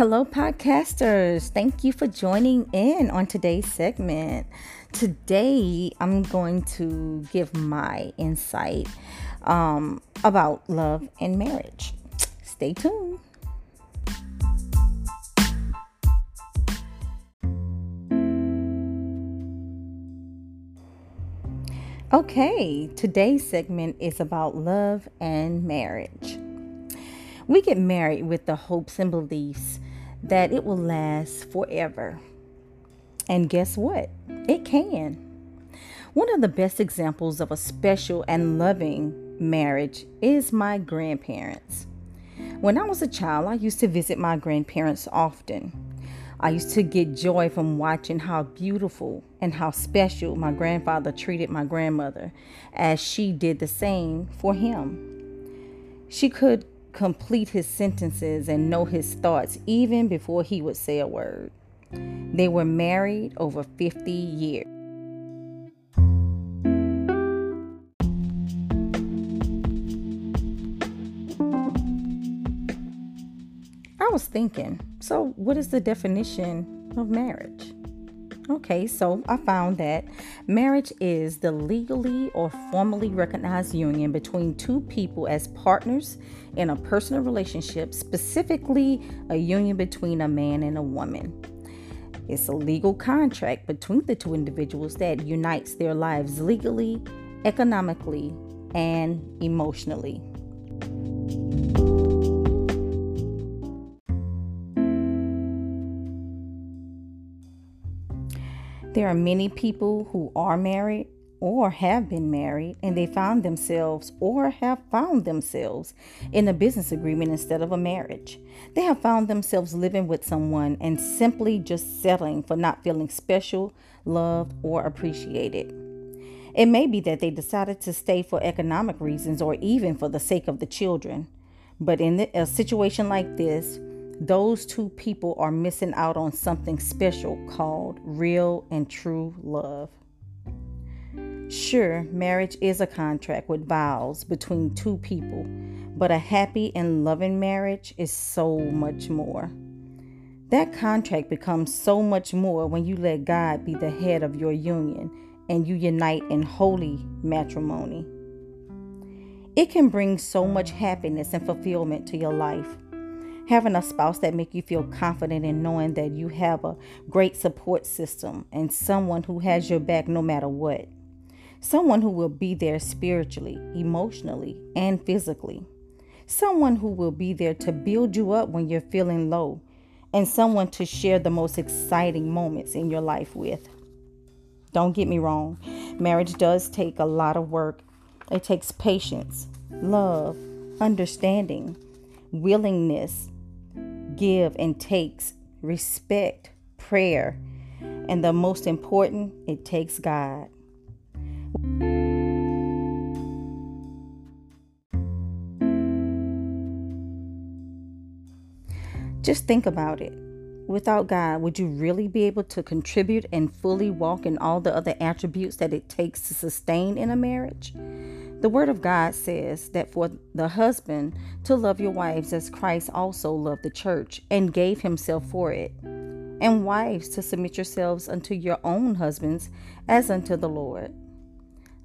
Hello, podcasters. Thank you for joining in on today's segment. Today, I'm going to give my insight um, about love and marriage. Stay tuned. Okay, today's segment is about love and marriage. We get married with the hopes and beliefs that it will last forever. And guess what? It can. One of the best examples of a special and loving marriage is my grandparents. When I was a child, I used to visit my grandparents often. I used to get joy from watching how beautiful and how special my grandfather treated my grandmother, as she did the same for him. She could complete his sentences and know his thoughts even before he would say a word. They were married over 50 years. I was thinking, so what is the definition of marriage? Okay, so I found that marriage is the legally or formally recognized union between two people as partners in a personal relationship, specifically a union between a man and a woman. It's a legal contract between the two individuals that unites their lives legally, economically, and emotionally. There are many people who are married or have been married and they found themselves or have found themselves in a business agreement instead of a marriage. They have found themselves living with someone and simply just settling for not feeling special, loved, or appreciated. It may be that they decided to stay for economic reasons or even for the sake of the children. But in a situation like this, those two people are missing out on something special called real and true love. Sure, marriage is a contract with vows between two people, but a happy and loving marriage is so much more. That contract becomes so much more when you let God be the head of your union and you unite in holy matrimony. It can bring so much happiness and fulfillment to your life having a spouse that make you feel confident in knowing that you have a great support system and someone who has your back no matter what. Someone who will be there spiritually emotionally and physically. Someone who will be there to build you up when you're feeling low and someone to share the most exciting moments in your life with. Don't get me wrong marriage does take a lot of work. It takes patience love understanding willingness give and takes respect, prayer, and the most important, it takes God. Just think about it. Without God, would you really be able to contribute and fully walk in all the other attributes that it takes to sustain in a marriage? The Word of God says that for the husband to love your wives as Christ also loved the church and gave himself for it, and wives to submit yourselves unto your own husbands as unto the Lord.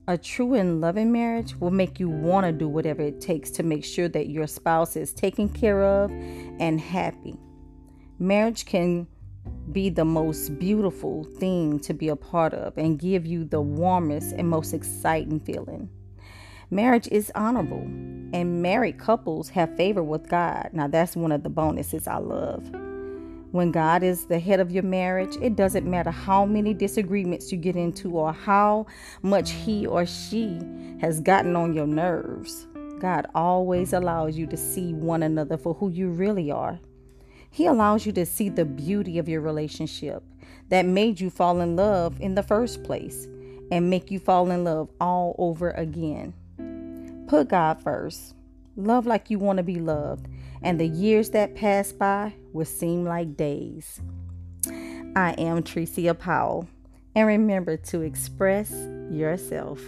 A true and loving marriage will make you want to do whatever it takes to make sure that your spouse is taken care of and happy. Marriage can be the most beautiful thing to be a part of and give you the warmest and most exciting feeling. Marriage is honorable, and married couples have favor with God. Now, that's one of the bonuses I love. When God is the head of your marriage, it doesn't matter how many disagreements you get into or how much he or she has gotten on your nerves. God always allows you to see one another for who you really are. He allows you to see the beauty of your relationship that made you fall in love in the first place and make you fall in love all over again. Put God first. Love like you want to be loved, and the years that pass by will seem like days. I am Trecia Powell, and remember to express yourself.